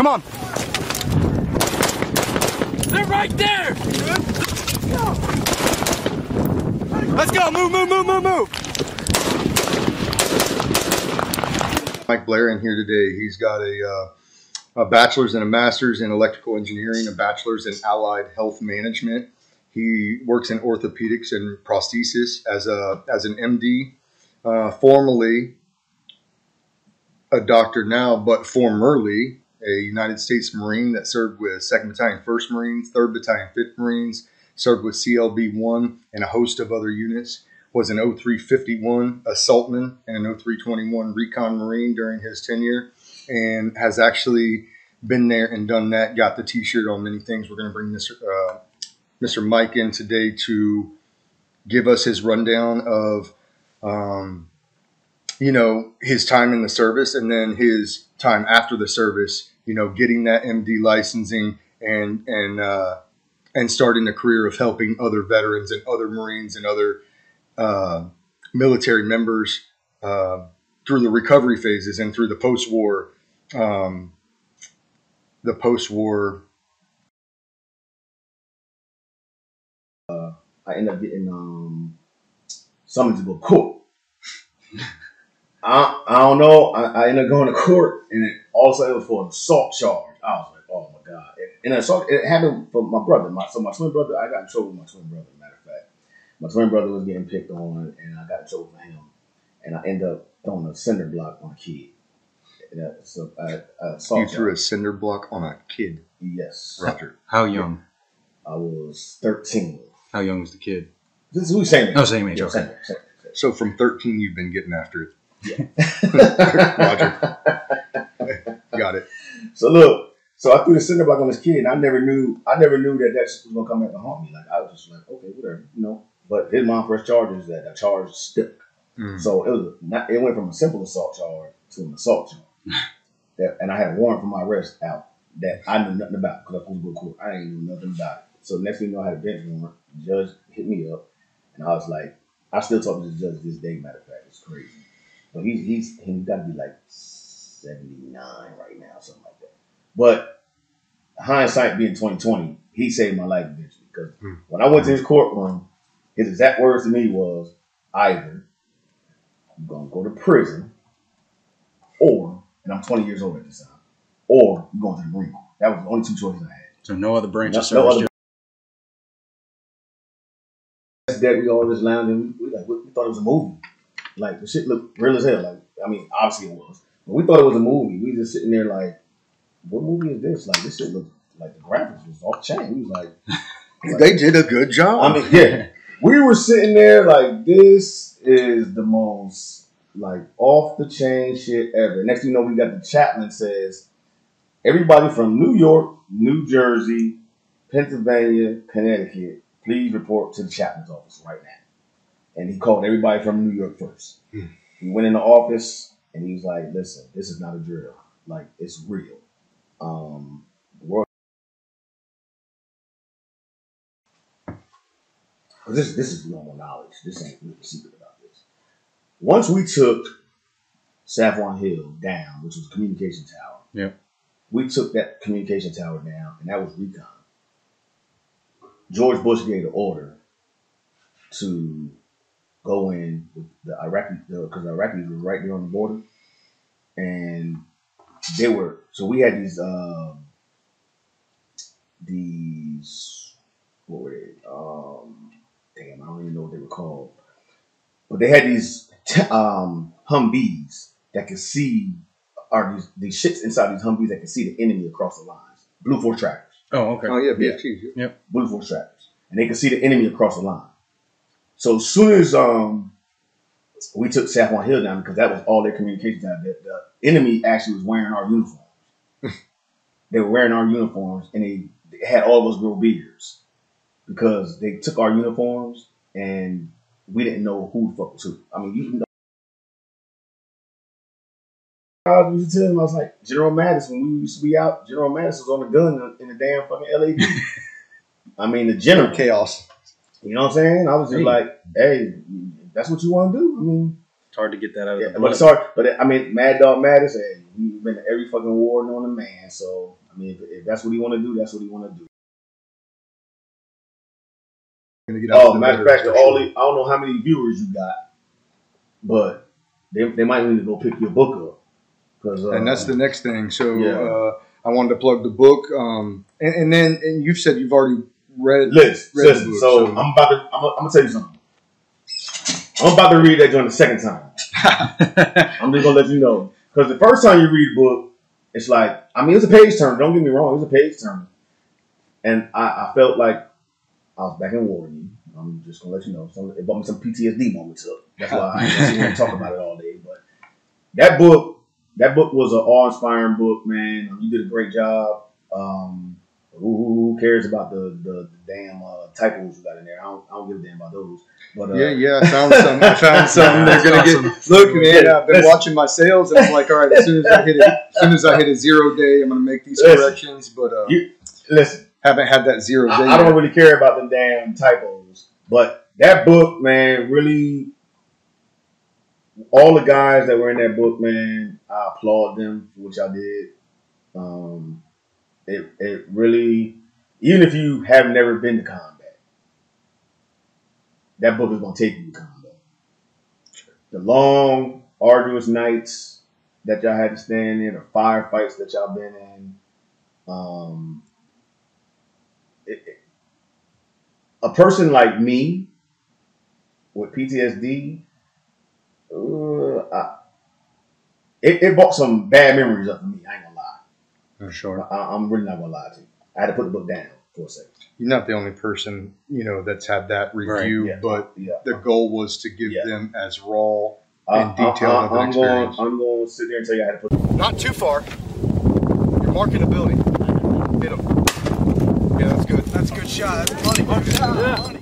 Come on. They're right there! Let's go. Move, move, move, move, move. Mike Blair in here today. He's got a, uh, a bachelor's and a master's in electrical engineering, a bachelor's in allied health management. He works in orthopedics and prosthesis as a as an MD, uh, formerly a doctor now, but formerly a United States Marine that served with Second Battalion, First Marines, Third Battalion, Fifth Marines, served with CLB one and a host of other units was an 0351 assaultman and an 0321 recon marine during his tenure and has actually been there and done that got the t-shirt on many things. We're going to bring mr uh, mr mike in today to give us his rundown of um, you know his time in the service and then his time after the service you know getting that md licensing and and uh, and starting a career of helping other veterans and other marines and other uh, military members uh, through the recovery phases and through the post-war, um, the post-war. I ended up getting um summoned to to court. I, I don't know. I, I ended up going to court, and it all of a sudden it was for an assault charge. I was like, oh my god! And, and assault it happened for my brother. My so my twin brother. I got in trouble with my twin brother. Matter of fact, my twin brother was getting picked on, and I got in trouble for him. And I ended up throwing a cinder block on a kid. And, so I, I You threw a cinder block on a kid, yes. Roger. How young? I was thirteen. How young was the kid? This is who saying Oh, same age, Yeah, okay. same age, same age. So from 13, you've been getting after it. Roger. Got it. So look, so I threw the cinder block on this kid, and I never knew, I never knew that that shit was gonna come back and haunt me. Like I was just like, okay, whatever, you know. But his mom first charges that the charge stuck. Mm. So it was not, it went from a simple assault charge to an assault charge. that, and I had a warrant for my arrest out that I knew nothing about because I was supposed to go court. I didn't know nothing about it. So next thing you know, I had a bench warrant. The judge hit me up, and I was like, I still talk to the judge this day. Matter of fact, it's crazy. But he's he's he's got to be like seventy nine right now, something like that. But hindsight being twenty twenty, he saved my life eventually because Hmm. when I went to his courtroom, his exact words to me was either I'm gonna go to prison, or and I'm 20 years old at this time, or I'm going to the Marine Corps. That was the only two choices I had. So no other branch No- of no service. other- That's that we all just lounging. We like we thought it was a movie. Like the shit looked real as hell. Like I mean, obviously it was, but we thought it was a movie. We just sitting there like, what movie is this? Like this shit looked like the graphics was off chain. We was like, They did a good job. I mean, yeah. We were sitting there like this is the most like off the chain shit ever. Next thing you know, we got the Chaplain says everybody from New York, New Jersey, Pennsylvania, Connecticut, please report to the Chaplain's office right now. And he called everybody from New York first. Hmm. He went in the office and he was like, "Listen, this is not a drill. Like it's real. Um, world this this is normal knowledge. This ain't really secret about this. Once we took Safwan Hill down, which was a communication tower. Yep. We took that communication tower down, and that was recon. George Bush gave the order to go in with the Iraqi because the Iraqis were right there on the border, and they were so we had these um, these what were they? Um, damn, I don't even know what they were called. But they had these t- um, Humvees that could see, are these, these ships inside these Humvees that could see the enemy across the lines. Blue Force trackers. Oh, okay. oh yeah, BFTs. Blue Force trackers. And they could see the enemy across the line. So as soon as um, we took Safwan Hill down, because that was all their communication down, the, the enemy actually was wearing our uniforms. they were wearing our uniforms, and they, they had all of us grow beards because they took our uniforms and we didn't know who the fuck was who. I mean, you know. I used to tell him, I was like, General Mattis, when we used to be out, General Mattis was on the gun in the damn fucking LAV. I mean, the general. Chaos. You know what I'm saying? I was just Hey. like, hey, that's what you want to do. I mean, It's hard to get that out of Yeah, the but blood. sorry, but I mean, Mad Dog Mattis, hey, we've been to every fucking war known to man. So I mean, if, if that's what he want to do, that's what he want to do. Get out Oh, the matter of fact, for all the, I don't know how many viewers you got, but they, they might need to go pick your book up because uh, and that's the next thing. So Yeah. uh, I wanted to plug the book, um, and, and then and you've said you've already read. list. read Listen, book, so, so- I'm about to I'm, gonna- I'm gonna tell you something. I'm about to read that joint the second time. I'm just gonna let you know because the first time you read a book, it's like I mean it's a page turn. Don't get me wrong, it's a page turn, and I, I felt like I was back in Warden. I'm just gonna let you know. Some, it brought me some PTSD moments up. That's why I ain't gonna sit here and talk about it all day. But that book, that book was an awe-inspiring book, man. You did a great job. Um, who, who cares about the the, the damn uh, typos you got in there? I don't, I don't give a damn about those. But uh, Yeah, yeah, I found some. I found some. They're gonna get. Look, man, I've been watching my sales, and I'm like, all right, as soon as I hit it, as soon as I hit a zero day, I'm gonna make these Listen. corrections. But uh, You- listen, haven't had that zero day. I, I don't really care about the damn typos, but that book, man, really. All the guys that were in that book, man, I applaud them for what y'all did. Um, it it really, even if you have never been to combat, that book is gonna take you to combat. The long, arduous nights that y'all had to stand in, the firefights that y'all been in. Um, it- it- a person like me with PTSD, uh, I, it, it brought some bad memories up for me. I ain't gonna lie. For sure. I, I'm really not gonna lie to you. I had to put the book down for a second. You're not the only person, you know, that's had that review, yeah. but Yeah, the goal was to give Yeah. them as raw. Uh, I, in uh, uh, detail I, of an am going. I'm going to sit there and tell you I had to put. Not too far. You're marking the building. Hit him. Yeah, that's good. That's a good shot. That's money. That's money.